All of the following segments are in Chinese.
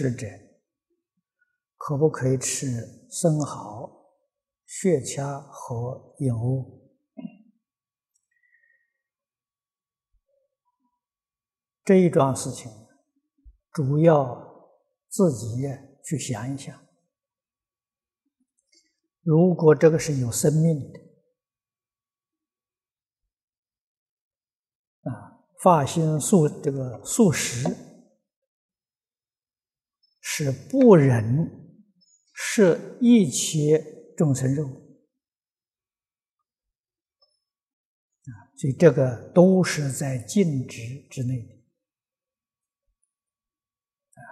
食者可不可以吃生蚝、血茄和油？”这一桩事情，主要自己去想一想。如果这个是有生命的，啊发心素这个素食是不忍食一切众生肉啊，所以这个都是在禁止之内的啊。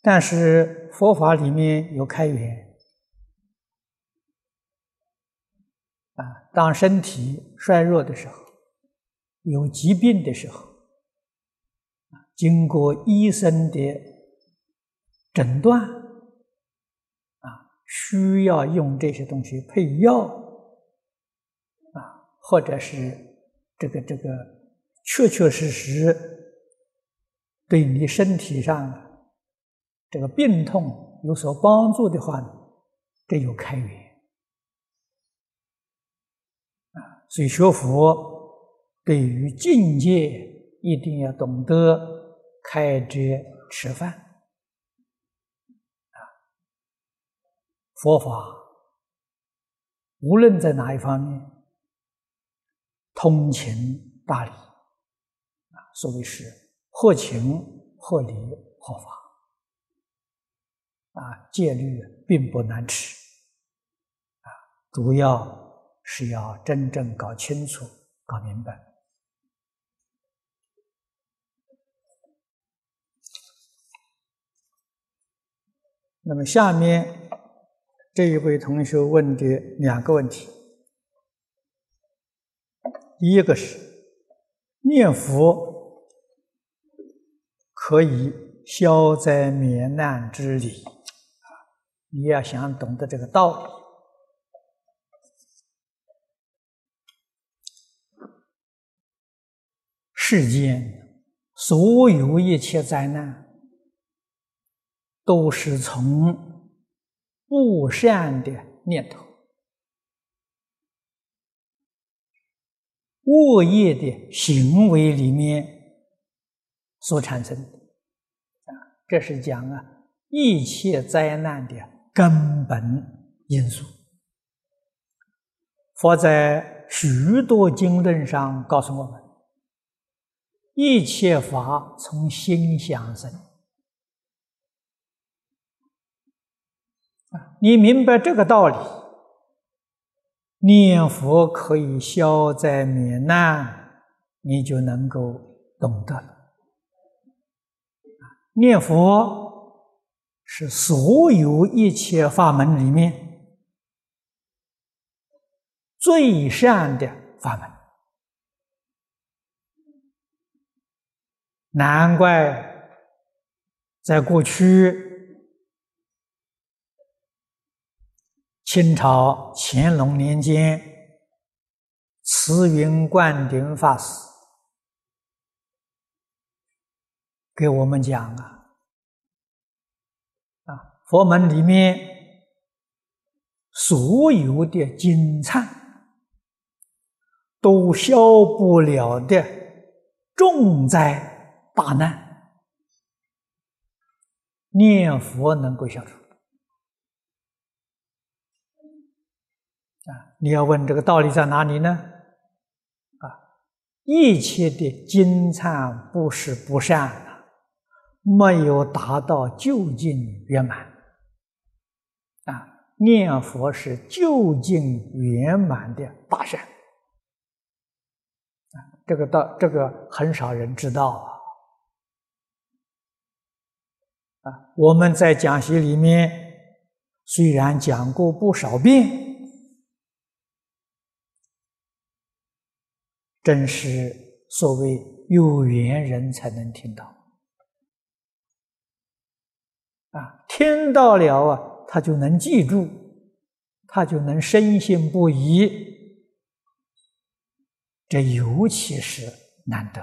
但是佛法里面有开源啊，当身体衰弱的时候。有疾病的时候，经过医生的诊断，啊，需要用这些东西配药，啊，或者是这个这个确确实实对你身体上这个病痛有所帮助的话，这有开源，啊，所以学佛。对于境界，一定要懂得开遮吃饭啊！佛法无论在哪一方面，通情达理啊，所谓是合情、合理、合法啊，戒律并不难持啊，主要是要真正搞清楚、搞明白。那么下面这一位同学问的两个问题，第一个是念佛可以消灾免难之理，你要想懂得这个道理，世间所有一切灾难。都是从不善的念头、恶业的行为里面所产生的啊，这是讲啊一切灾难的根本因素。佛在许多经论上告诉我们：一切法从心想生。你明白这个道理，念佛可以消灾免难，你就能够懂得了。念佛是所有一切法门里面最善的法门，难怪在过去。清朝乾隆年间，慈云灌顶法师给我们讲啊，啊，佛门里面所有的金灿都消不了的重灾大难，念佛能够消除。啊，你要问这个道理在哪里呢？啊，一切的金灿不是不善啊，没有达到究竟圆满。啊，念佛是究竟圆满的大善。啊，这个道，这个很少人知道啊。啊，我们在讲习里面虽然讲过不少遍。真是所谓有缘人才能听到啊！听到了啊，他就能记住，他就能深信不疑。这尤其是难得。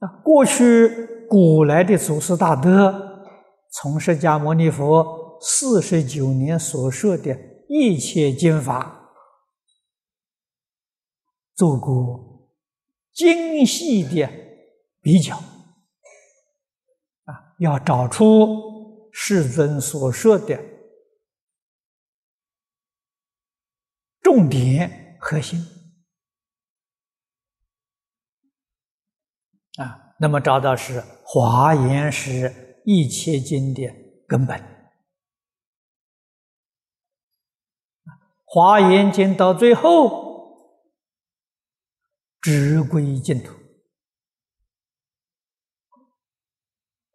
啊，过去古来的祖师大德，从释迦牟尼佛四十九年所说的一切经法，做过精细的比较，啊，要找出世尊所说的重点核心。啊，那么找到是华严是一切经的根本。华严经到最后，直归净土。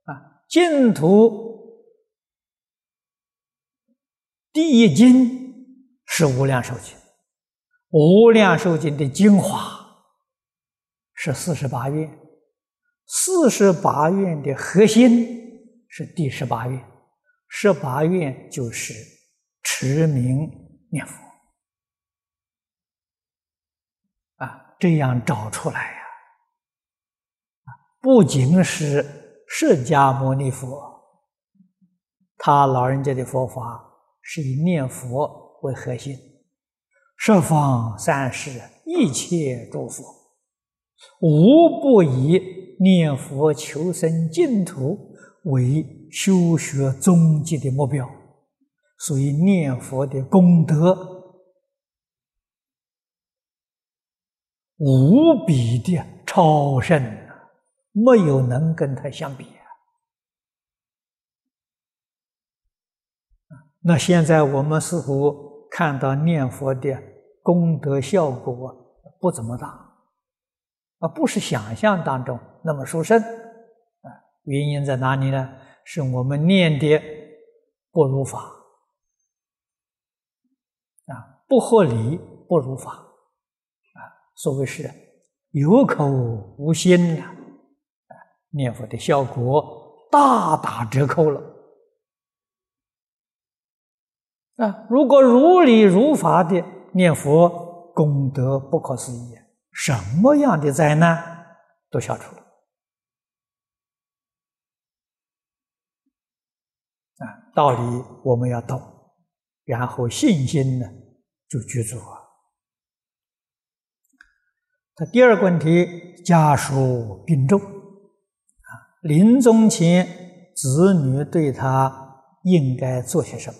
啊，净土第一经是无量寿经，无量寿经的精华是四十八愿。四十八愿的核心是第十八愿，十八愿就是持名念佛啊，这样找出来呀，不仅是释迦牟尼佛，他老人家的佛法是以念佛为核心，十方三世一切诸佛无不以。念佛求生净土为修学终极的目标，所以念佛的功德无比的超胜，没有能跟他相比啊。那现在我们似乎看到念佛的功德效果不怎么大。啊，不是想象当中那么殊胜啊！原因在哪里呢？是我们念的不如法啊，不合理，不如法。所谓是有口无心呐，啊，念佛的效果大打折扣了啊！如果如理如法的念佛，功德不可思议。什么样的灾难都消除了啊！道理我们要懂，然后信心呢就具足啊。他第二个问题，家属病重啊，临终前子女对他应该做些什么？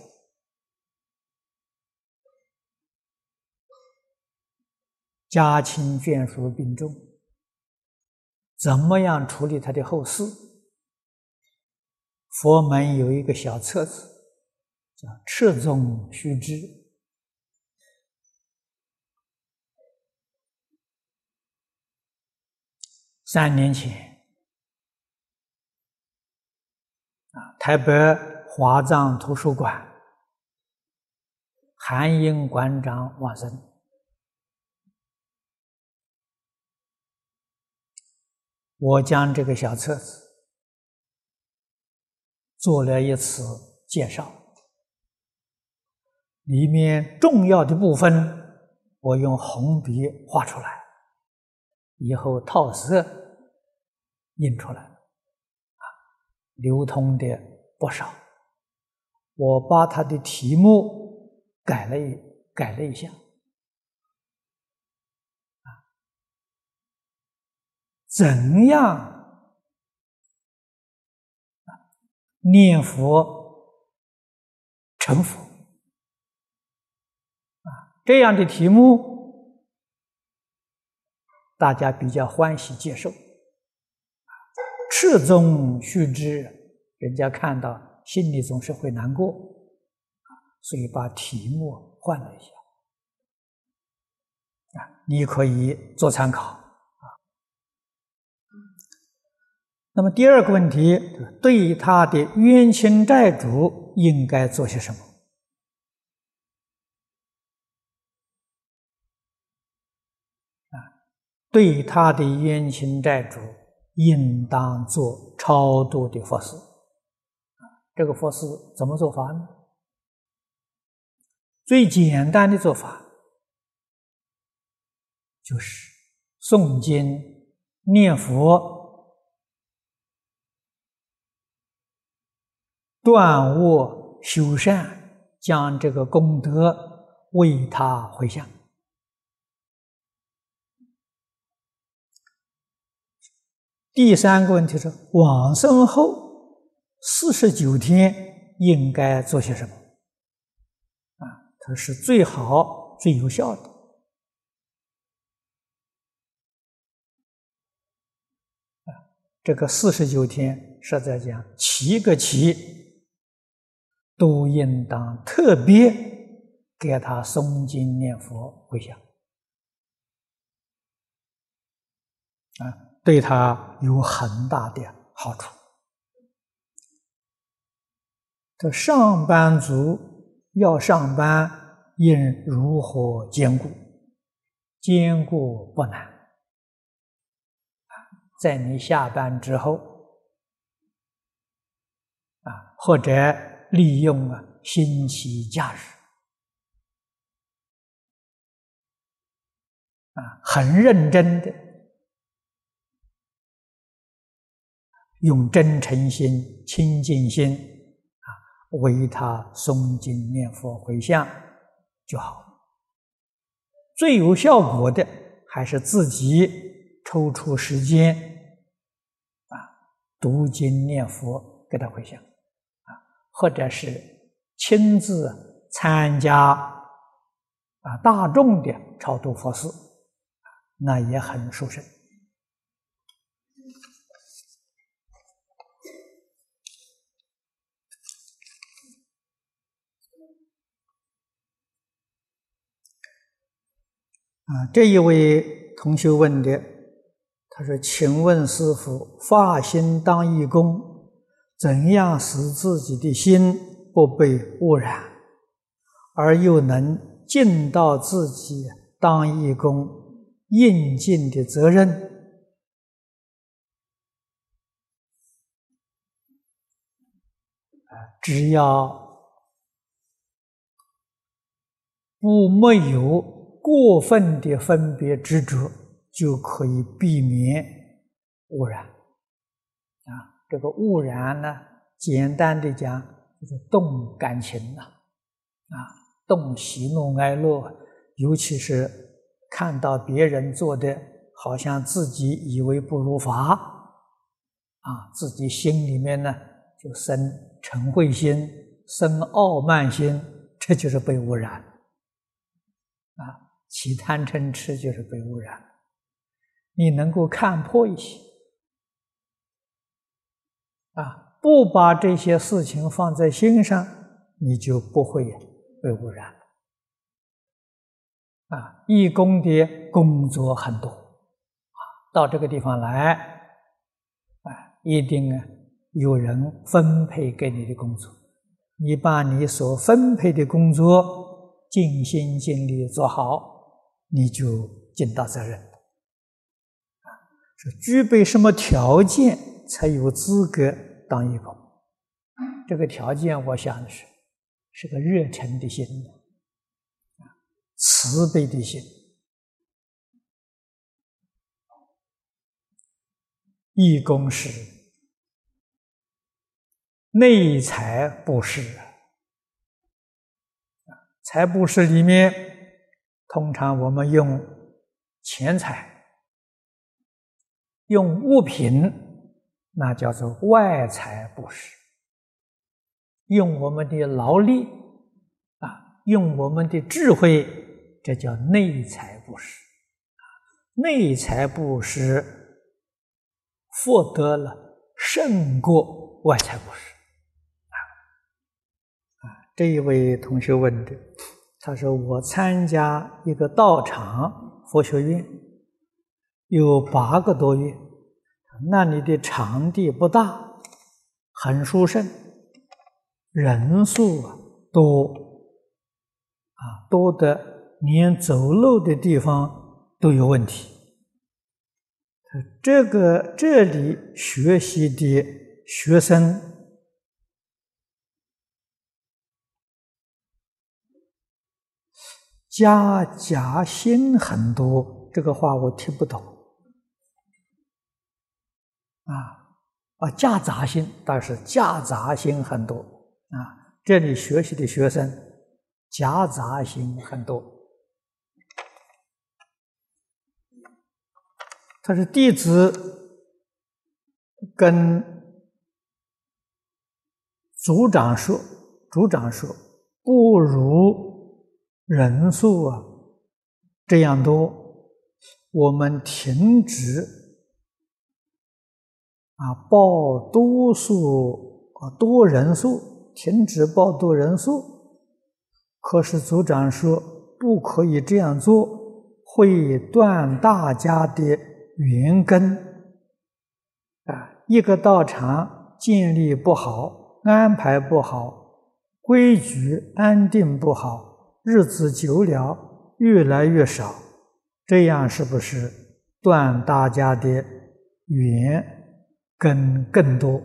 家亲眷属病重，怎么样处理他的后事？佛门有一个小册子，叫《赤宗须知》。三年前，啊，台北华藏图书馆，韩英馆长往生。我将这个小册子做了一次介绍，里面重要的部分我用红笔画出来，以后套色印出来，啊，流通的不少。我把它的题目改了一改了一下。啊怎样念佛成佛啊？这样的题目，大家比较欢喜接受。赤宗须知，人家看到心里总是会难过所以把题目换了一下啊，你可以做参考。啊那么第二个问题，对他的冤亲债主应该做些什么？啊，对他的冤亲债主，应当做超度的佛事。这个佛事怎么做法呢？最简单的做法就是诵经、念佛、断恶修善，将这个功德为他回向。第三个问题是往生后四十九天应该做些什么？啊，它是最好、最有效的。啊，这个四十九天是在讲七个七都应当特别给他诵经念佛回向。啊。对他有很大的好处。这上班族要上班，应如何兼顾？兼顾不难。在你下班之后，啊，或者利用啊星期假日，啊，很认真的。用真诚心、清净心啊，为他诵经念佛回向就好。最有效果的还是自己抽出时间啊，读经念佛给他回向啊，或者是亲自参加啊大众的超度佛事，那也很殊胜。啊，这一位同学问的，他说：“请问师傅，发心当义工，怎样使自己的心不被污染，而又能尽到自己当义工应尽的责任？只要不没有。”过分的分别执着，就可以避免污染。啊，这个污染呢，简单的讲就是动感情了。啊，动喜怒哀乐，尤其是看到别人做的，好像自己以为不如法，啊，自己心里面呢就生嗔恚心，生傲慢心，这就是被污染。啊。起贪嗔痴就是被污染，你能够看破一些，啊，不把这些事情放在心上，你就不会被污染。啊，义工的工作很多，啊，到这个地方来，啊，一定啊有人分配给你的工作，你把你所分配的工作尽心尽力做好。你就尽到责任啊！说具备什么条件才有资格当义工？这个条件，我想的是，是个热忱的心啊，慈悲的心。义工是内财布施，财布施里面。通常我们用钱财、用物品，那叫做外财布施；用我们的劳力啊，用我们的智慧，这叫内财布施。内财布施获得了胜过外财布施啊！啊，这一位同学问的。他说：“我参加一个道场佛学院，有八个多月，那里的场地不大，很殊胜，人数啊多，啊多的连走路的地方都有问题。这个这里学习的学生。”家家心很多，这个话我听不懂。啊啊，夹杂心，但是夹杂心很多啊。这里学习的学生，夹杂心很多。他是弟子跟组长说，组长说不如人数啊这样多，我们停止啊报多数啊多人数，停止报多人数。可是组长说不可以这样做，会断大家的。缘根啊，一个道场建立不好，安排不好，规矩安定不好，日子久了越来越少，这样是不是断大家的缘根更多？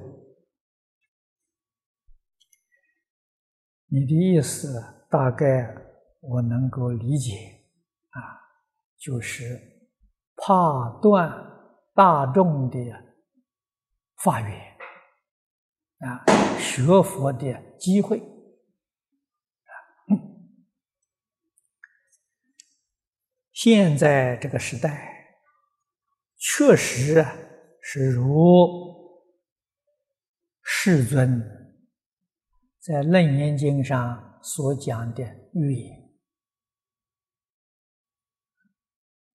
你的意思大概我能够理解啊，就是。怕断大众的法缘啊，学佛的机会现在这个时代，确实是如世尊在《楞严经》上所讲的预言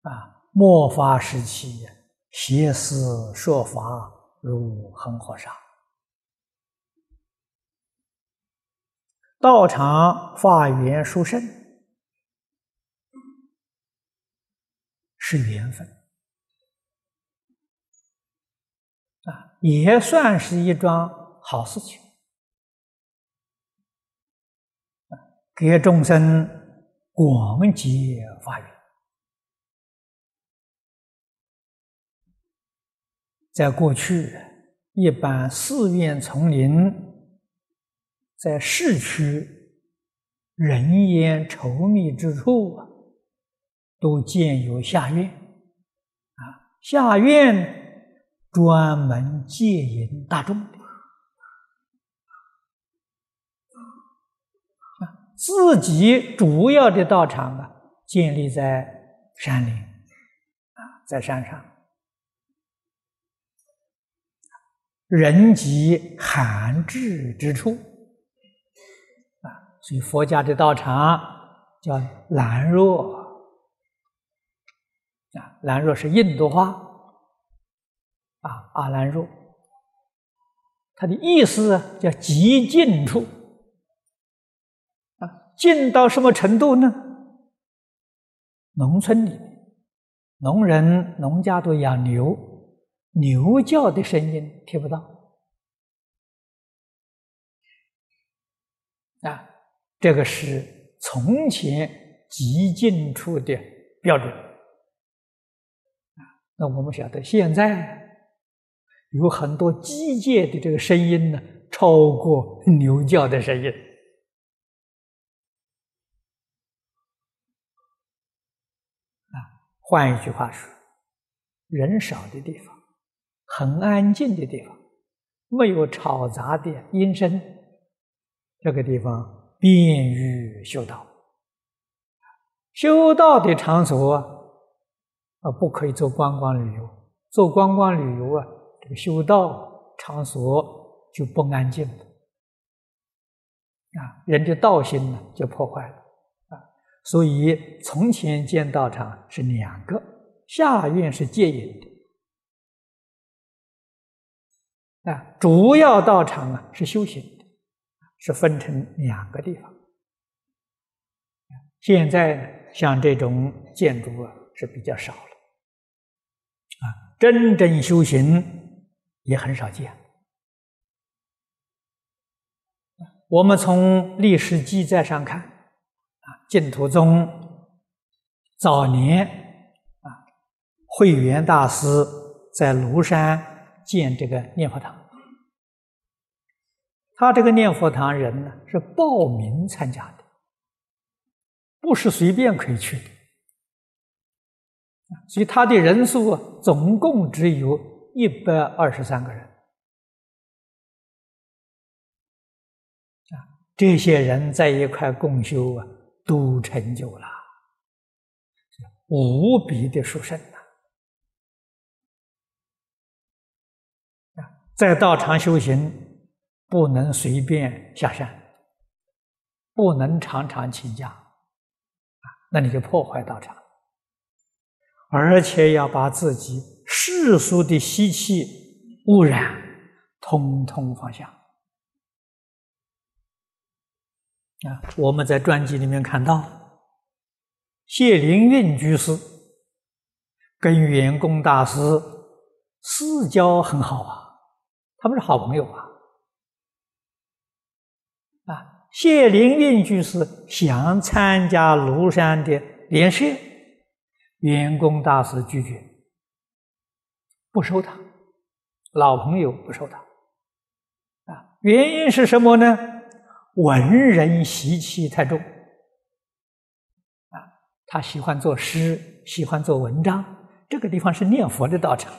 啊。末法时期，邪思说法如恒河沙，道场法缘殊胜，是缘分啊，也算是一桩好事情给众生广结法缘。在过去，一般寺院丛林，在市区人烟稠密之处啊，都建有下院啊。下院专门戒引大众啊，自己主要的道场啊，建立在山林啊，在山上。人迹罕至之处，啊，所以佛家的道场叫兰若，啊，兰若是印度话，啊，阿兰若，它的意思叫极近处，啊，近到什么程度呢？农村里，农人农家都养牛。牛叫的声音听不到啊，这个是从前极近处的标准。那我们晓得，现在有很多机械的这个声音呢，超过牛叫的声音啊。换一句话说，人少的地方。很安静的地方，没有吵杂的音声，这个地方便于修道。修道的场所啊，不可以做观光旅游。做观光旅游啊，这个修道场所就不安静了啊，人的道心呢就破坏了啊。所以从前建道场是两个，下院是戒引的。啊，主要道场啊是修行的，是分成两个地方。现在像这种建筑啊是比较少了，啊，真正修行也很少见。我们从历史记载上看，啊，净土宗早年啊，慧远大师在庐山。建这个念佛堂，他这个念佛堂人呢是报名参加的，不是随便可以去的。所以他的人数，总共只有一百二十三个人。啊，这些人在一块共修啊，都成就了，无比的殊胜呐！啊，在道场修行，不能随便下山，不能常常请假，啊，那你就破坏道场。而且要把自己世俗的习气污染，通通放下。啊，我们在传记里面看到，谢灵运居士跟圆工大师私交很好啊，他们是好朋友啊。啊，谢灵运居士想参加庐山的联社。员工大师拒绝，不收他，老朋友不收他，啊，原因是什么呢？文人习气太重，啊，他喜欢做诗，喜欢做文章。这个地方是念佛的道场，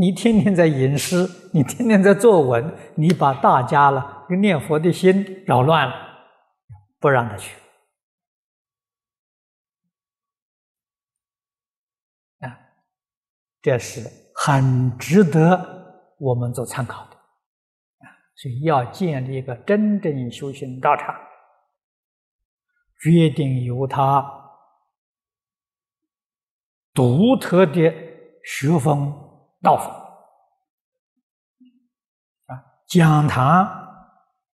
你天天在吟诗，你天天在作文，你把大家了念佛的心扰乱了，不让他去。这是很值得我们做参考的啊！所以要建立一个真正修行道场，决定由他独特的学风道风啊，讲堂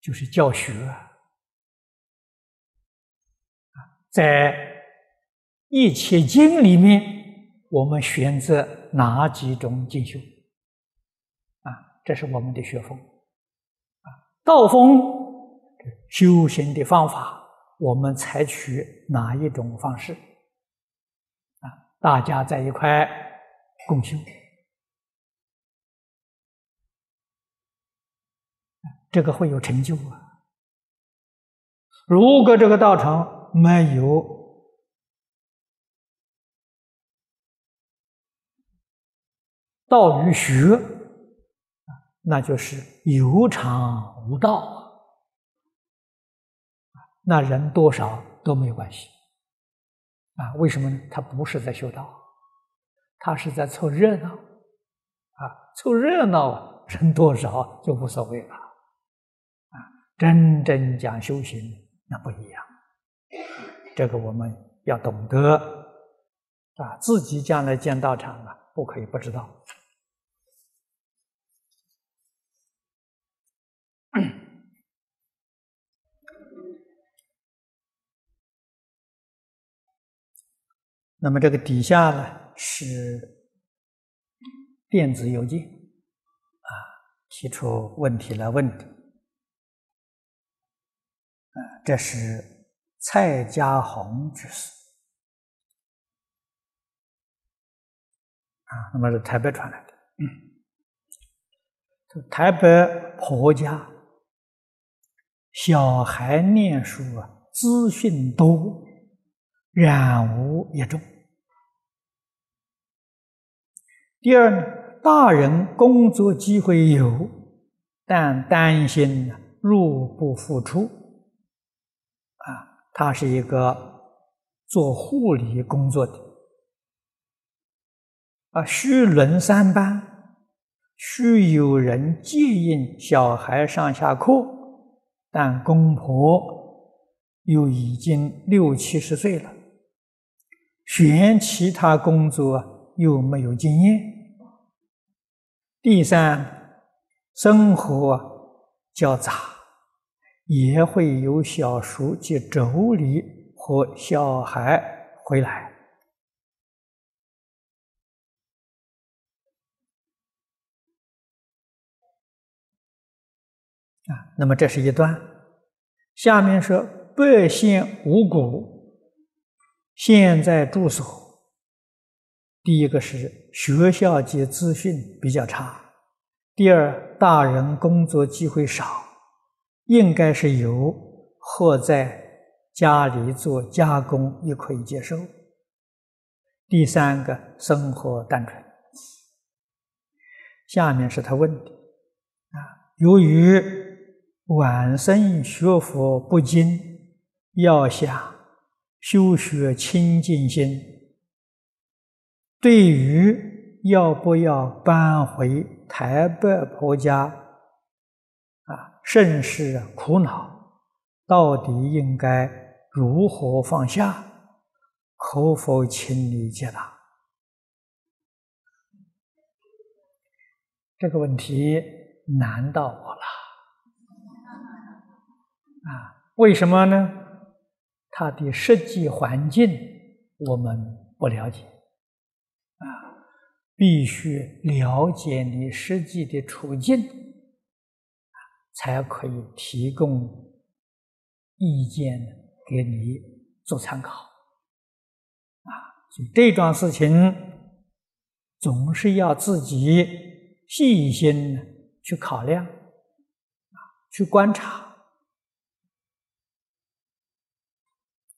就是教学啊，在一切经里面。我们选择哪几种进修？啊，这是我们的学风。啊，道风修行的方法，我们采取哪一种方式？啊，大家在一块共修，这个会有成就啊。如果这个道场没有，道与学，那就是有常无道那人多少都没有关系啊？为什么呢？他不是在修道，他是在凑热闹啊！凑热闹，人多少就无所谓了啊！真正讲修行，那不一样。这个我们要懂得啊，自己将来建道场啊，不可以不知道。那么这个底下呢是电子邮件啊，提出问题来问的。啊，这是蔡家红居士啊，那么是台北传来的，台北婆家小孩念书啊，资讯多。染污也重。第二呢，大人工作机会有，但担心入不敷出。啊，他是一个做护理工作的，啊，需轮三班，需有人接应小孩上下课，但公婆又已经六七十岁了。选其他工作又没有经验。第三，生活较杂，也会有小叔及妯娌和小孩回来。啊，那么这是一段。下面说百姓五谷。现在住所，第一个是学校及资讯比较差，第二大人工作机会少，应该是有或在家里做加工也可以接受。第三个，生活单纯。下面是他问的啊，由于晚生学佛不精，要想修学清净心，对于要不要搬回台北婆家啊，甚是苦恼，到底应该如何放下？可否请你解答？这个问题难到我了啊！为什么呢？他的实际环境我们不了解啊，必须了解你实际的处境才可以提供意见给你做参考啊。所以这桩事情总是要自己。细心去考量，啊，去观察，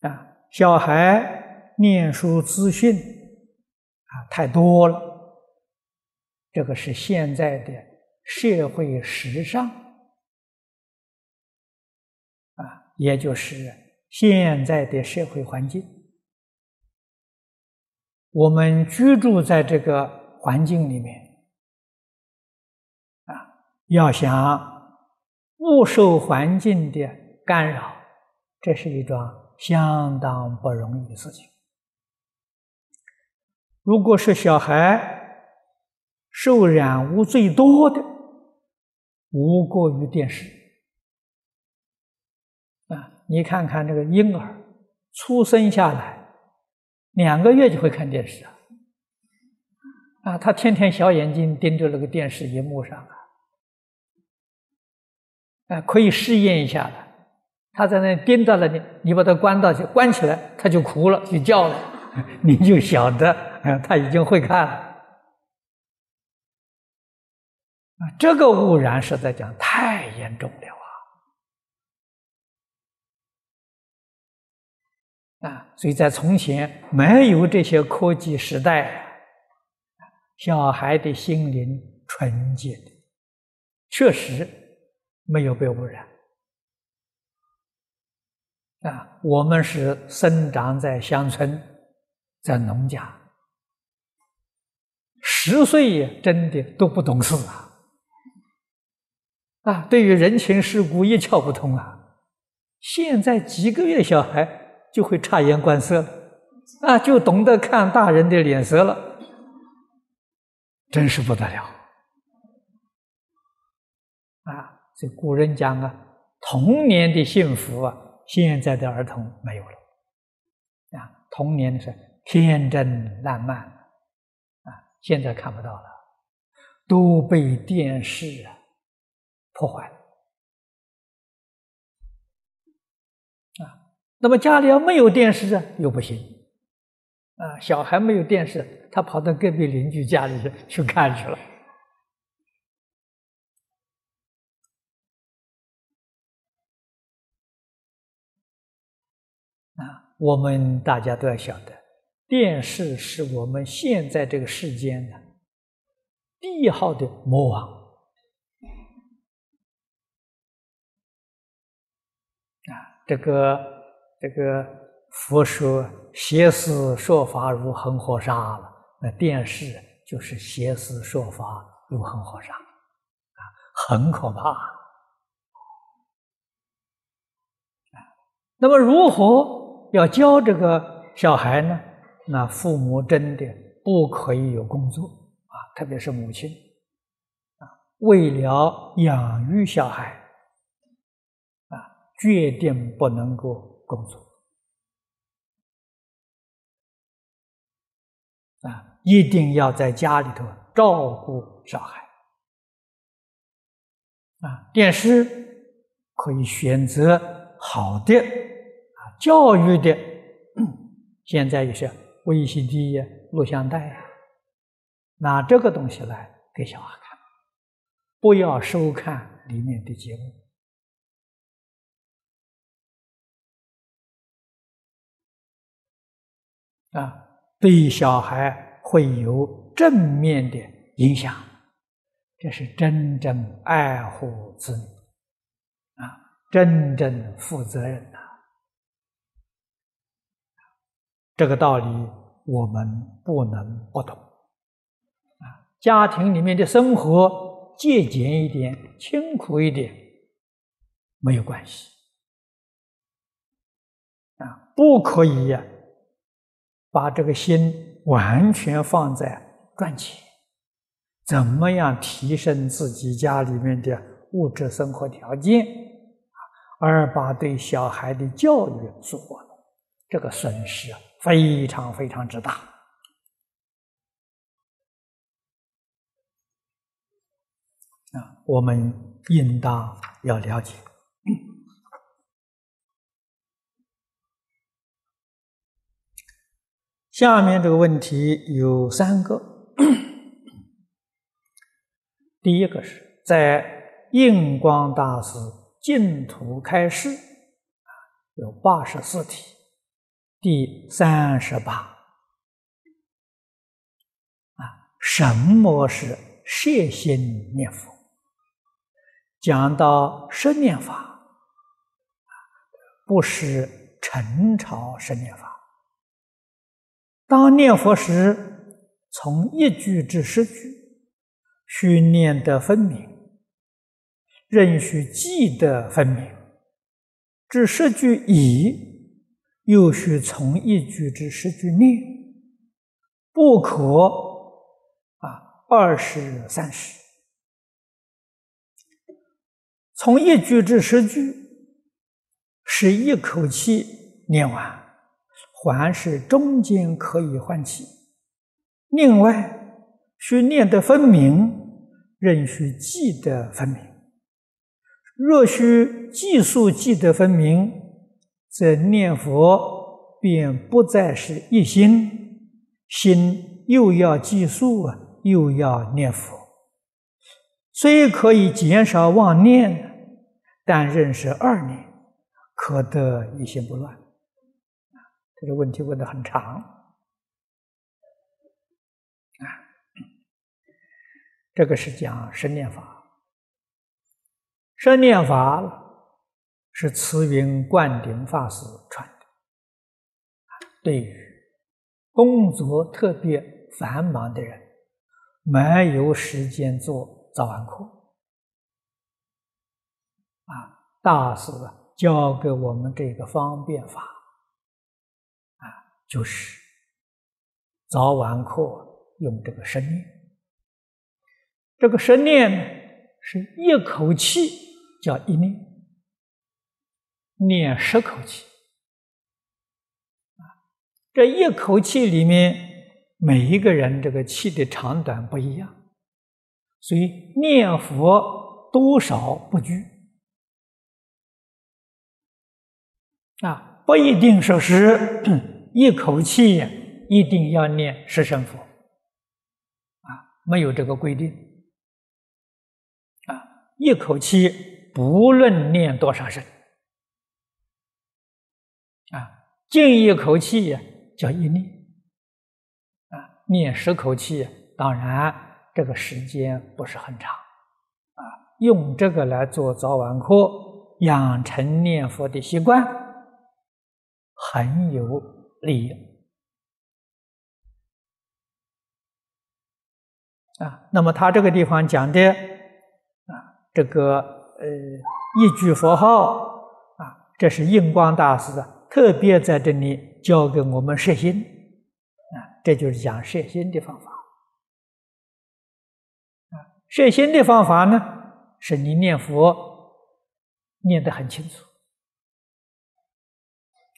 啊，小孩念书资讯啊太多了，这个是现在的社会时尚，啊，也就是现在的社会环境，我们居住在这个环境里面啊。要想不受环境的干扰，这是一桩相当不容易的事情。如果是小孩受染污最多的，无过于电视啊！你看看这个婴儿出生下来两个月就会看电视啊，啊，他天天小眼睛盯着那个电视荧幕上啊。啊，可以试验一下的。他在那盯到了你，你把他关到去，关起来，他就哭了，就叫了，你就晓得，他已经会看了。啊，这个污染实在讲太严重了啊！啊，所以在从前没有这些科技时代，小孩的心灵纯洁的，确实。没有被污染啊！我们是生长在乡村，在农家，十岁也真的都不懂事啊！啊，对于人情世故一窍不通啊！现在几个月小孩就会察言观色了，啊，就懂得看大人的脸色了，真是不得了啊！这古人讲啊，童年的幸福啊，现在的儿童没有了啊。童年的天真烂漫啊，现在看不到了，都被电视啊破坏了啊。那么家里要没有电视啊，又不行啊。小孩没有电视，他跑到隔壁邻居家里去去看去了。我们大家都要晓得，电视是我们现在这个世间的第一号的魔王啊！这个这个佛说邪思说法如恒河沙了，那电视就是邪思说法如恒河沙啊，很可怕！那么如何？要教这个小孩呢，那父母真的不可以有工作啊，特别是母亲啊，为了养育小孩啊，决定不能够工作啊，一定要在家里头照顾小孩啊。电视可以选择好的。教育的，现在有些 VCD 呀、录像带呀，拿这个东西来给小孩看，不要收看里面的节目。啊，对小孩会有正面的影响，这是真正爱护子女啊，真正负责任呐。这个道理我们不能不懂啊。家庭里面的生活节俭一点、清苦一点没有关系啊，不可以呀。把这个心完全放在赚钱，怎么样提升自己家里面的物质生活条件，而把对小孩的教育做了，这个损失啊非常非常之大啊！我们应当要了解。下面这个问题有三个，第一个是在印光大师净土开示，有八十四题，第三十八啊，什么是摄心念佛？讲到摄念法不是陈朝摄念法。当念佛时，从一句至十句，须念得分明，仍须记得分明；至十句已，又须从一句至十句念，不可啊二十三十。从一句至十句，是一口气念完。还是中间可以换气。另外，需念得分明，仍需记得分明。若需计数记得分明，则念佛便不再是一心，心又要计数啊，又要念佛。虽可以减少妄念，但仍是二念，可得一心不乱。这个问题问的很长啊，这个是讲生念法，生念法是慈云灌顶法师传的，对于工作特别繁忙的人，没有时间做早晚课，啊，大师教给我们这个方便法。啊就是早晚课用这个生念，这个生念呢是一口气叫一念，念十口气。这一口气里面，每一个人这个气的长短不一样，所以念佛多少不拘啊，不一定说是。一口气一定要念十声佛，啊，没有这个规定，啊，一口气不论念多少声，啊，静一口气叫一念，啊，念十口气，当然这个时间不是很长，啊，用这个来做早晚课，养成念佛的习惯，很有。利啊，那么他这个地方讲的啊，这个呃一句佛号啊，这是印光大师特别在这里教给我们摄心啊，这就是讲摄心的方法啊。摄心的方法呢，是你念佛念得很清楚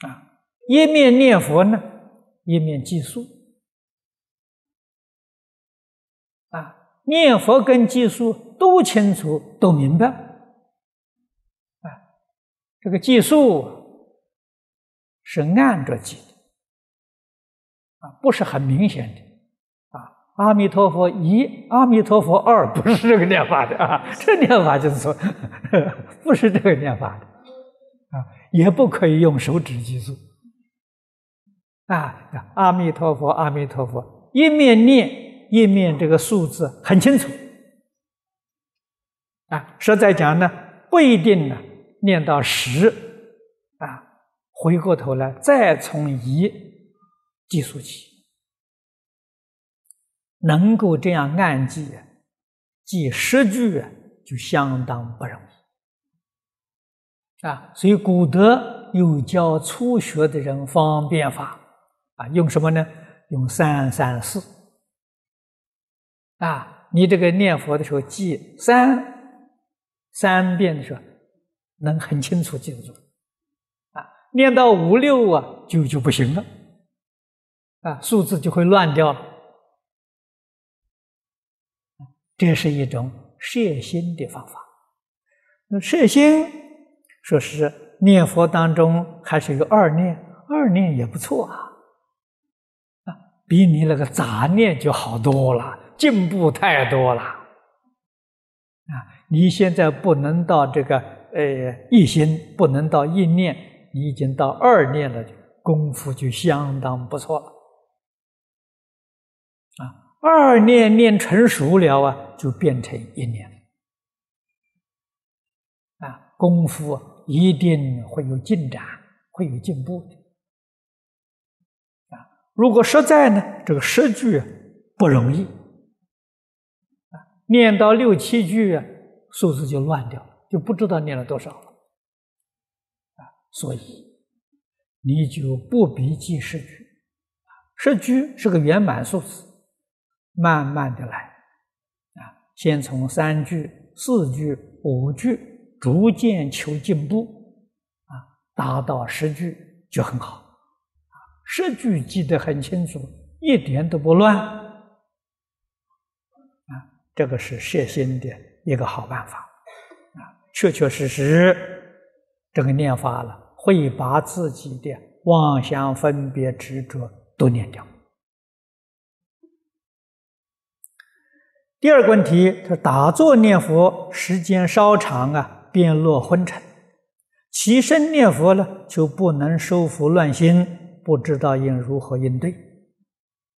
啊。一面念佛呢，一面计数啊，念佛跟计数都清楚，都明白啊。这个计数是按着记的啊，不是很明显的啊。阿弥陀佛一，阿弥陀佛二，不是这个念法的啊。这念法就是说，不是这个念法的啊，也不可以用手指计数。啊，阿弥陀佛，阿弥陀佛，一面念一面这个数字很清楚。啊，实在讲呢，不一定呢，念到十，回过头来再从一计数起，能够这样按记，记十句就相当不容易。啊，所以古德有教初学的人方便法，啊，用什么呢？用三三四。啊，你这个念佛的时候记三。三遍的时候，能很清楚记得住，念到五六啊，就就不行了，啊，数字就会乱掉了。这是一种摄心的方法。那摄心，说是念佛当中还是有二念，二念也不错啊，啊，比你那个杂念就好多了，进步太多了。啊，你现在不能到这个呃一心，不能到一念，你已经到二念了，功夫就相当不错了。啊，二念念成熟了啊，就变成一念了。啊，功夫一定会有进展，会有进步的。啊，如果实在呢，这个十句不容易。啊念到六七句，数字就乱掉了，就不知道念了多少了！所以你就不必记十句，十句是个圆满数字，慢慢的来。啊，先从三句、四句、五句，逐渐求进步啊，达到十句就很好。啊，十句记得很清楚，一点都不乱。啊这个是摄心的一个好办法，啊，确确实实，这个念法了，会把自己的妄想、分别、执着都念掉。第二个问题，他打坐念佛时间稍长啊，便落昏沉；起身念佛呢，就不能收服乱心，不知道应如何应对。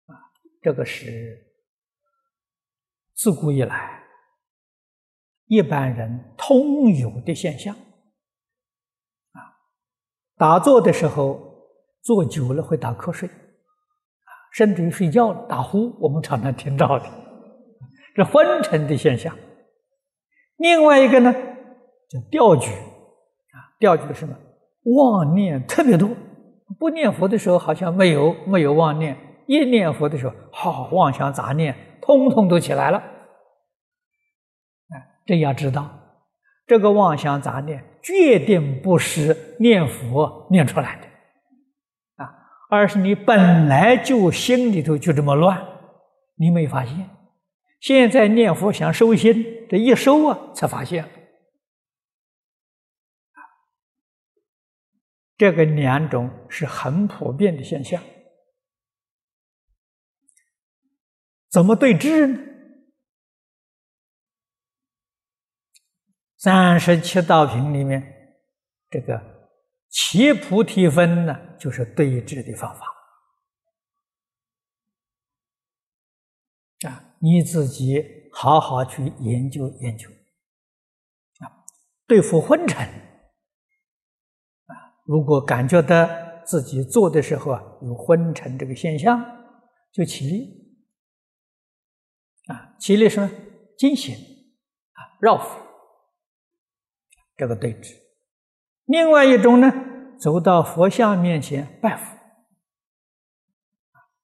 啊，这个是。自古以来，一般人通有的现象，打坐的时候坐久了会打瞌睡，啊，甚至于睡觉打呼，我们常常听到的，这昏沉的现象。另外一个呢，叫掉举，啊，掉举什么？妄念特别多，不念佛的时候好像没有没有妄念，一念佛的时候，好妄想杂念。通通都起来了，哎，这要知道，这个妄想杂念决定不是念佛念出来的，啊，而是你本来就心里头就这么乱，你没发现，现在念佛想收心，这一收啊，才发现，这个两种是很普遍的现象。怎么对治呢？三十七道品里面，这个七菩提分呢，就是对治的方法。啊，你自己好好去研究研究。啊，对付昏沉，啊，如果感觉到自己做的时候啊有昏沉这个现象，就起立。啊，起立什么？惊醒啊，绕佛，这个对峙。另外一种呢，走到佛像面前拜佛，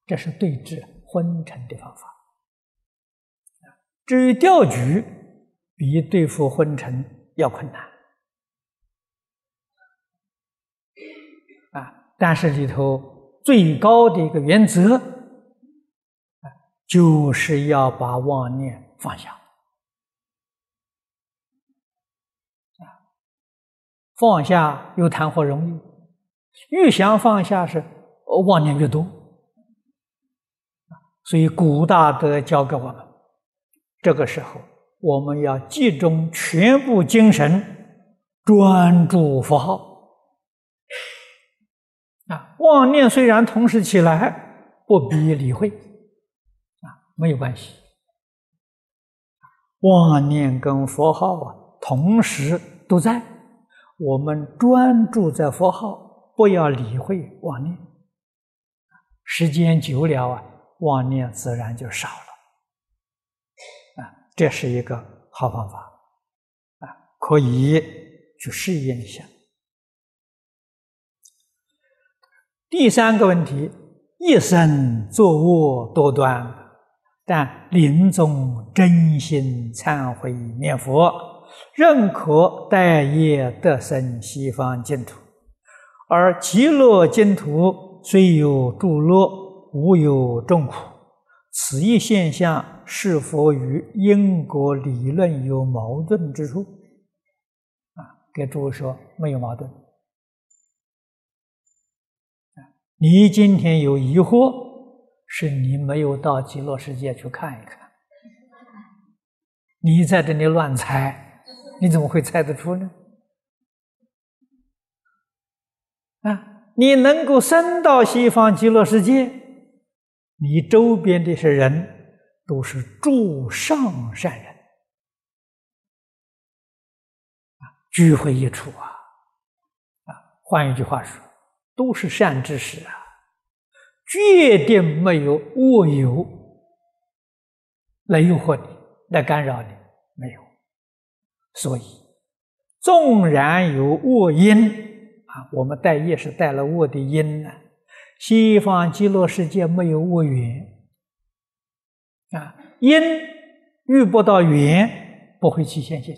这是对峙昏沉的方法。至于钓举，比对付昏沉要困难。啊，但是里头最高的一个原则。就是要把妄念放下，啊，放下又谈何容易？越想放下是妄念越多，所以古大德教给我们，这个时候我们要集中全部精神，专注佛号，啊，妄念虽然同时起来，不必理会，啊，没有关系。妄念跟佛号啊，同时都在，我们专注在佛号，不要理会妄念。时间久了啊，妄念自然就少了。啊，这是一个好方法，啊，可以去试验一下。第三个问题，一生作恶多端，但临终真心忏悔念佛，认可待业得生西方净土，而极乐净土虽有诸乐，无有众苦，此一现象是否与因果理论有矛盾之处？啊，给诸位说没有矛盾。你今天有疑惑，是你没有到极乐世界去看一看。你在这里乱猜，你怎么会猜得出呢？啊，你能够升到西方极乐世界，你周边这些人都是诸上善人啊，聚会一处啊，啊，换一句话说。都是善知识啊，决定没有恶友来诱惑你，来干扰你，所以，纵然有恶因啊，我们带业是带了恶的因呢。西方极乐世界没有恶缘啊，因遇不到缘，不会起现行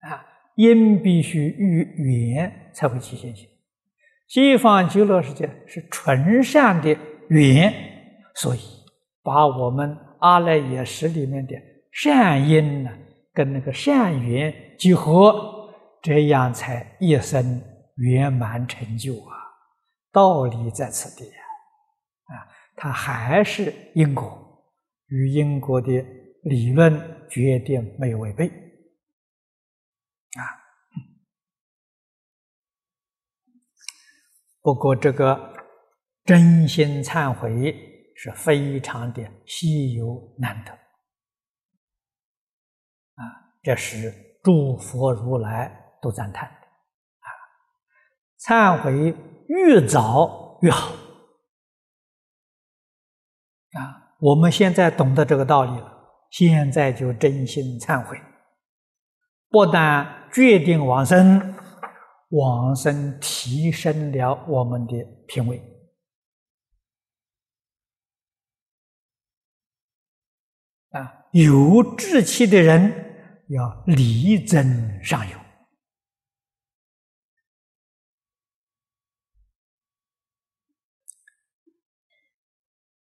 啊，因必须遇缘才会起现行。西方极乐世界是纯善的缘，所以把我们阿赖耶识里面的善因呢，跟那个善缘结合，这样才一生圆满成就啊！道理在此地呀，啊，它还是因果，与因果的理论决定没有违背，啊。不过，这个真心忏悔是非常的稀有难得！这是诸佛如来都赞叹的啊！忏悔越早越好啊！我们现在懂得这个道理了，现在就真心忏悔，不但决定往生。往生提升了我们的品位啊！有志气的人要力争上游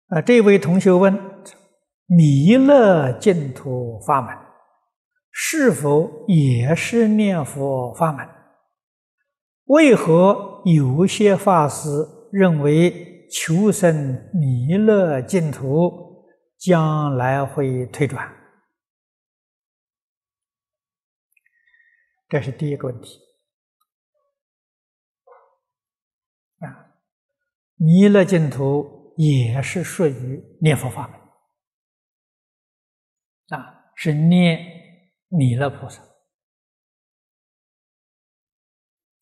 啊！这位同学问：弥勒净土法门是否也是念佛法门？为何有些法师认为求生弥勒净土将来会退转？这是第一个问题。啊，弥勒净土也是属于念佛法门，啊，是念弥勒菩萨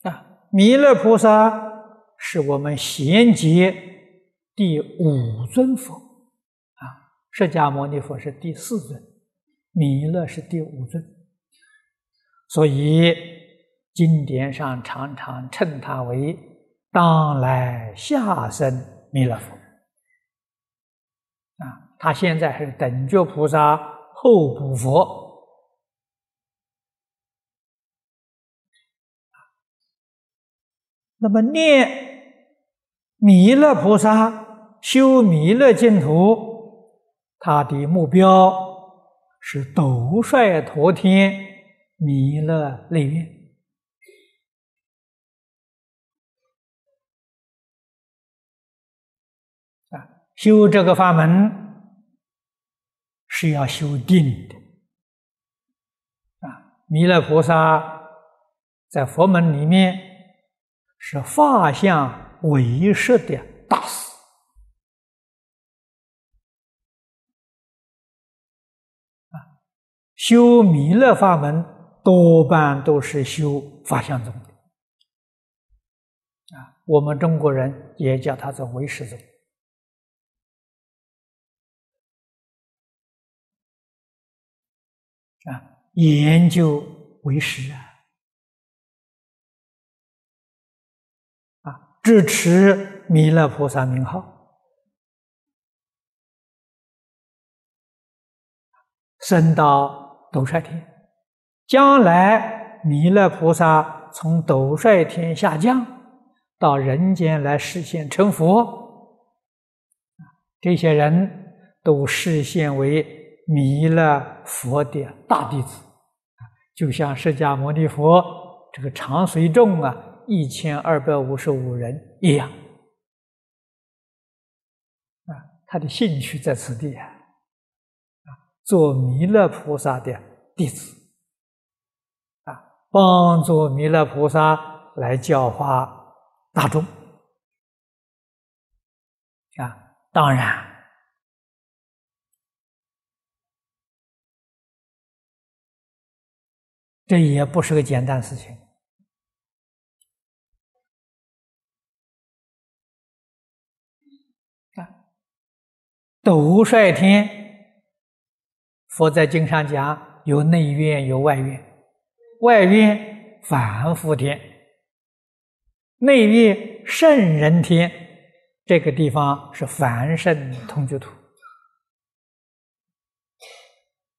啊。弥勒菩萨是我们贤劫第五尊佛啊，释迦牟尼佛是第四尊，弥勒是第五尊，所以经典上常常称他为当来下生弥勒佛啊，他现在是等觉菩萨后补佛。那么念弥勒菩萨修弥勒净土，他的目标是斗率陀天弥勒内院啊，修这个法门是要修定的啊。弥勒菩萨在佛门里面。是法相为实的大师！修弥勒法门多半都是修法相宗的啊，我们中国人也叫它做唯识宗啊，研究唯识啊。支持弥勒菩萨名号，升到斗率天。将来弥勒菩萨从斗率天下降到人间来实现成佛，这些人都视现为弥勒佛的大弟子，就像释迦牟尼佛这个长随众啊。一千二百五十五人一样。啊，他的兴趣在此地啊，做弥勒菩萨的弟子，帮助弥勒菩萨来教化大众。啊，当然，这也不是个简单事情。啊。斗率天，佛在经上讲有内院有外院，外院凡夫天，内院圣人天，这个地方是凡圣同居土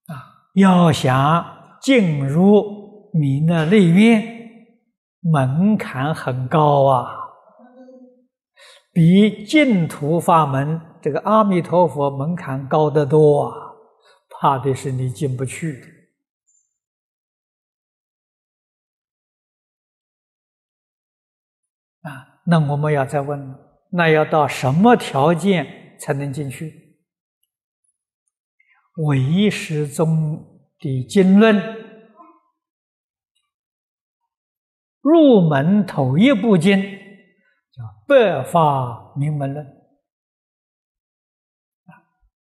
啊。要想进入弥勒内院，门槛很高啊，比净土法门。这个阿弥陀佛门槛高得多啊，怕的是你进不去那我们要再问那要到什么条件才能进去？唯识宗的经论入门头一部经叫《百法明门论》。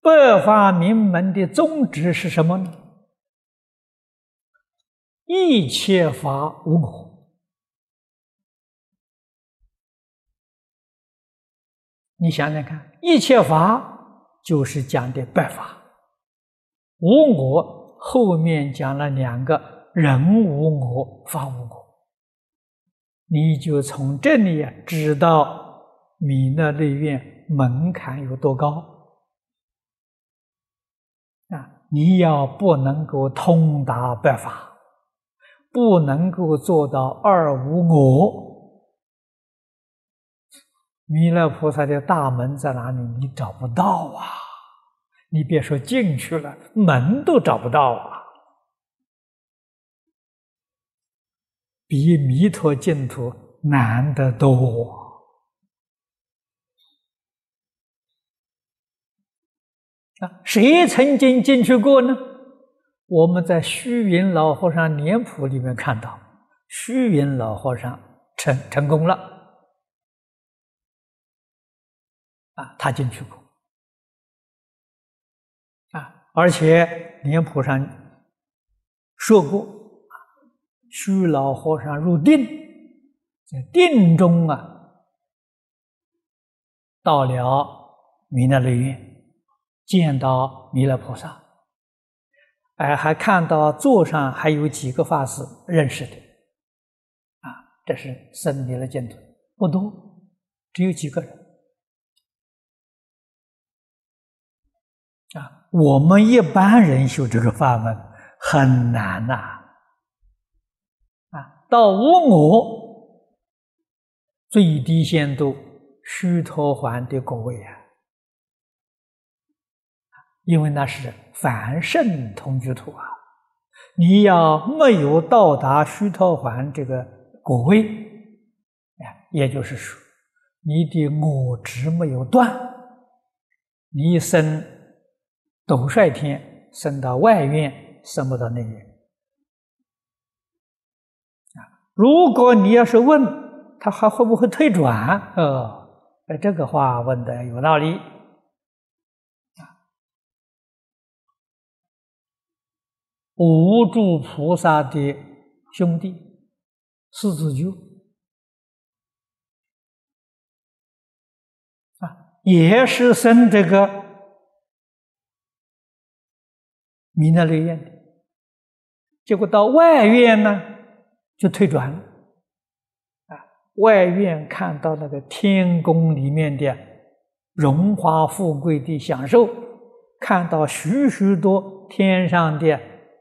百法明门的宗旨是什么呢？一切法无我。你想想看，一切法就是讲的百法，无我后面讲了两个人无我，法无我。你就从这里知道弥勒内院门槛有多高。啊！你要不能够通达百法，不能够做到二无我，弥勒菩萨的大门在哪里？你找不到啊！你别说进去了，门都找不到啊！比弥陀净土难得多。啊，谁曾经进去过呢？我们在虚云老和尚年谱里面看到，虚云老和尚成成功了，啊，他进去过，啊，而且莲谱上说过，虚老和尚入定，在定中啊，到了弥勒内院。见到弥勒菩萨，哎，还看到座上还有几个法师认识的，啊，这是生弥勒净土，不多，只有几个人，啊，我们一般人修这个法门很难呐，啊，到无我最低限度须陀洹的果位啊。因为那是凡圣同居土啊，你要没有到达须陀洹这个果位，哎，也就是说，你的我执没有断，你一生斗率天，升到外院，升不到内院。啊，如果你要是问他还会不会退转？哦，哎，这个话问的有道理。无助菩萨的兄弟四子居啊，也是生这个弥勒内院的，结果到外院呢就退转了啊。外院看到那个天宫里面的荣华富贵的享受，看到许许多天上的。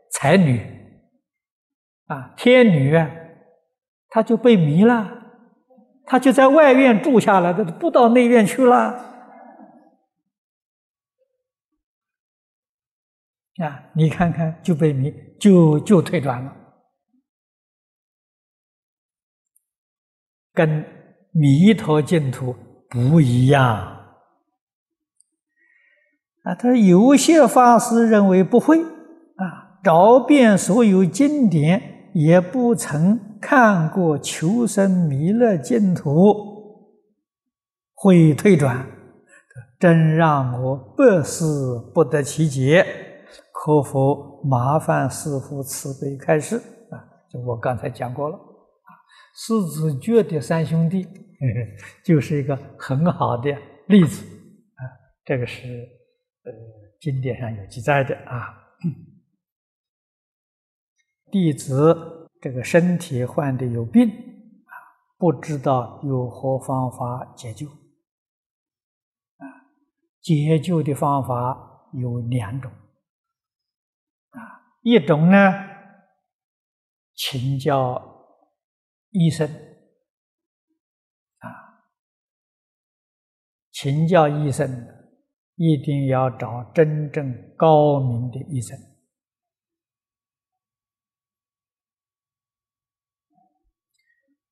才女啊，天女啊，他就被迷了，他就在外院住下来，他不到内院去了啊！你看看，就被迷，就就退转了，跟弥陀净土不一样啊！他说有些法师认为不会啊。找遍所有经典，也不曾看过求生弥勒净土会退转，真让我百思不得其解。可否麻烦师父慈悲开示？啊，就我刚才讲过了。啊，四子觉的三兄弟就是一个很好的例子。啊，这个是呃经典上有记载的啊。弟子这个身体患的有病啊，不知道有何方法解救啊？解救的方法有两种，一种呢，请教医生啊，请教医生一定要找真正高明的医生。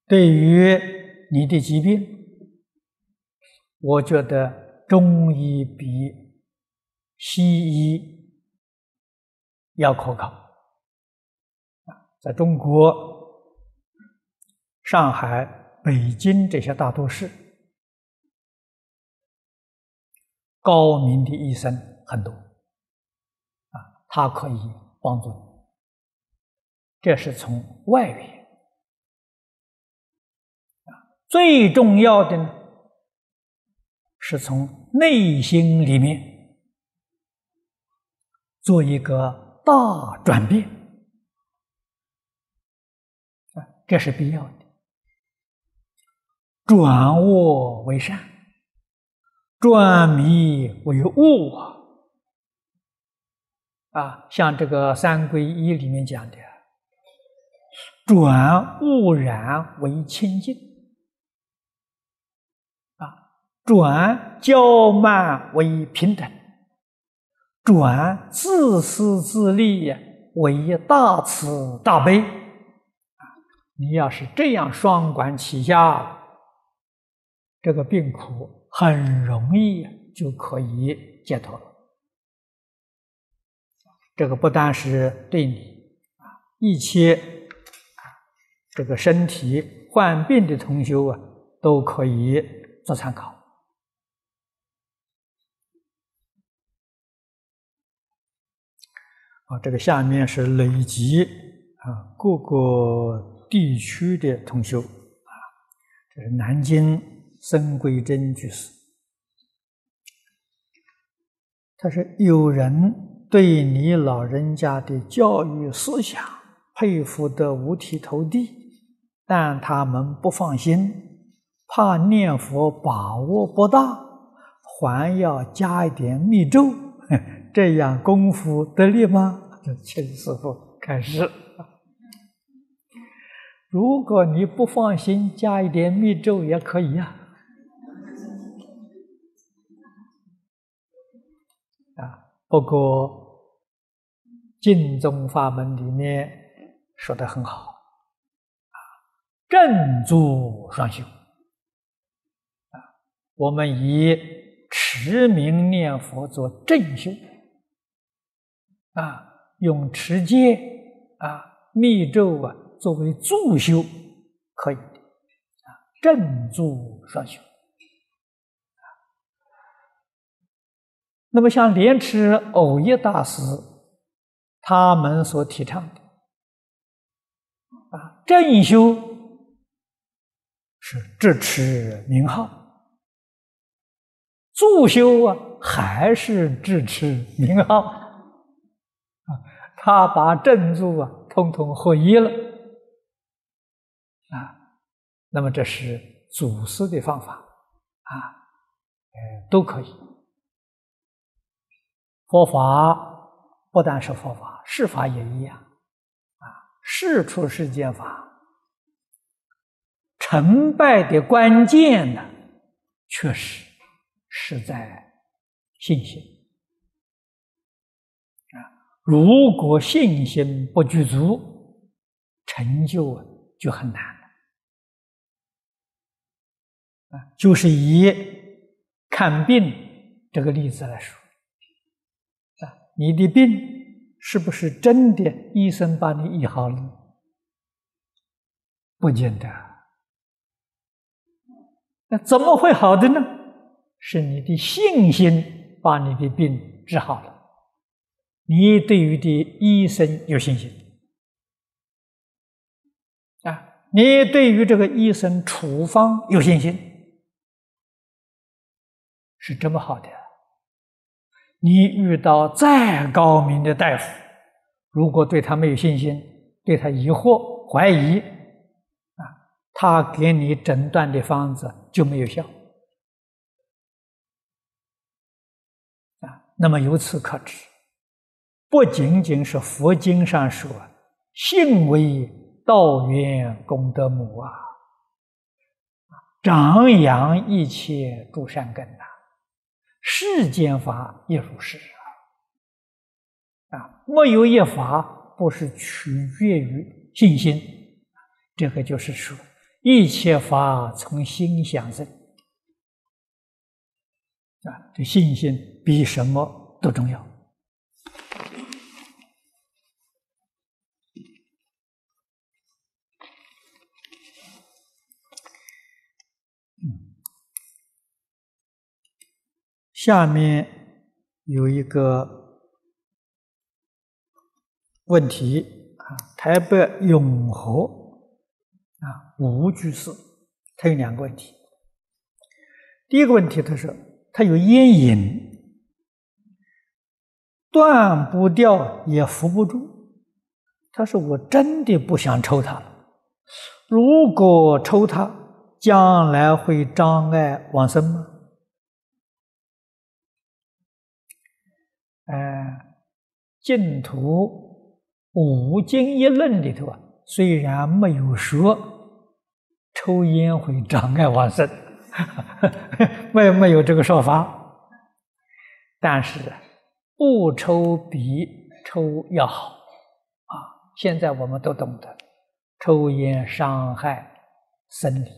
对于你的疾病，我觉得中医比西医要可靠。在中国，上海、北京这些大都市，高明的医生很多，啊，他可以帮助你。这是从外援。最重要的呢，是从内心里面做一个大转变啊，这是必要的。转恶为善，转迷为悟啊！啊，像这个三皈依里面讲的，转污染为清净。转骄慢为平等，转自私自利为大慈大悲。你要是这样双管齐下，这个病苦很容易就可以解脱了。这个不单是对你啊，一切啊这个身体患病的同修啊，都可以做参考。啊，这个下面是累积啊各个地区的同修啊，这是南京孙桂珍居士，他说有人对你老人家的教育思想佩服得五体投地，但他们不放心，怕念佛把握不大，还要加一点密咒。这样功夫得力吗？这请师傅开始。如果你不放心，加一点密咒也可以呀。啊，不过净宗法门里面说的很好，啊，正坐双修。啊，我们以持名念佛做正修。啊，用持戒啊、密咒啊作为助修，可以的。啊，正住双修。那么，像莲池藕益大师他们所提倡的啊，正修是智持名号，助修啊还是智持名号，他把正助啊通通合一了啊，那么这是祖师的方法啊，呃，都可以。佛法不但是佛法，世法也一样，啊，世出世间法成败的关键呢，确实是在信心。如果信心不具足，成就就很难了啊。就是以看病这个例子来说。啊你的病是不是真的？医生把你医好了？不见得。那怎么会好的呢？是你的信心把你的病治好了。你对于的医生有信心啊？你对于这个医生处方有信心，是这么好的。你遇到再高明的大夫，如果对他没有信心，对他疑惑、怀疑，啊，他给你诊断的方子就没有效，啊，那么由此可知，不仅仅是佛经上说“信为道源功德母”啊，长养一切诸善根呐。世间法也如是啊！啊，没有一法不是取决于信心，这个就是说，一切法从心想生啊，这信心比什么都重要。下面有一个问题啊，台北永和啊吴居士，他有两个问题。第一个问题，他说他有烟瘾，断不掉也扶不住。他说我真的不想抽他了，如果抽他，将来会障碍往生吗？哎，净土五经一论里头啊，虽然没有说抽烟会障碍往生，没没有这个说法，但是不抽比抽要好啊。现在我们都懂得，抽烟伤害生理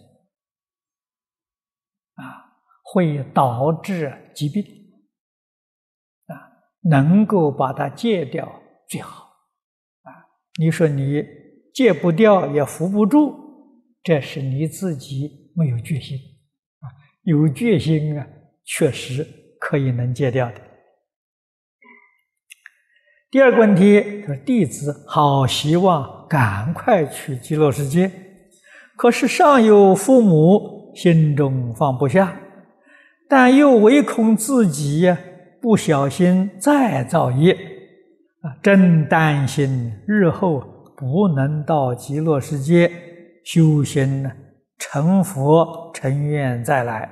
啊，会导致疾病。能够把它戒掉最好，啊！你说你戒不掉也扶不住，这是你自己没有决心，啊！有决心啊，确实可以能戒掉的。第二个问题，他说弟子好希望赶快去极乐世界，可是上有父母，心中放不下，但又唯恐自己。不小心再造业啊！真担心日后不能到极乐世界修行呢，成佛成愿再来。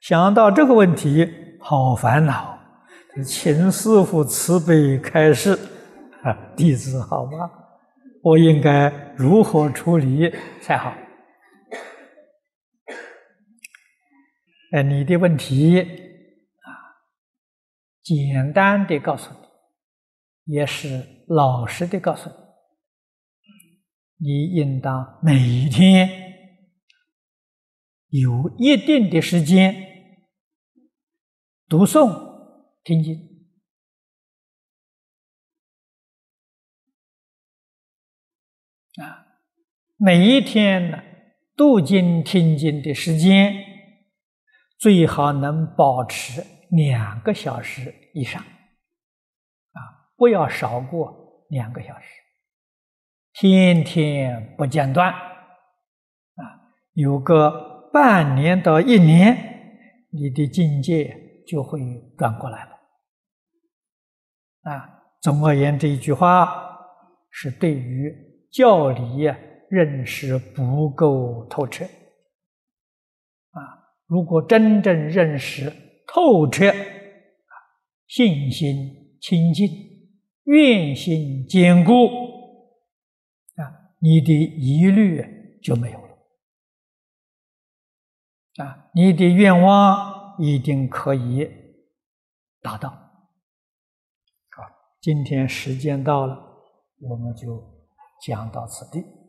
想到这个问题，好烦恼。请师傅慈悲开示啊！弟子好吗？我应该如何处理才好？哎，你的问题。简单的告诉你，也是老实的告诉你，你应当每天有一定的时间读诵听经。啊，每一天呢读经听经的时间最好能保持两个小时以上，啊，不要少过两个小时，天天不间断，啊，有个半年到一年，你的境界就会转过来了，啊，总而言之，一句话是对于教理。认识不够透彻啊！如果真正认识透彻，信心清净，愿心坚固，啊，你的疑虑就没有了，啊，你的愿望一定可以达到。好，今天时间到了，我们就讲到此地。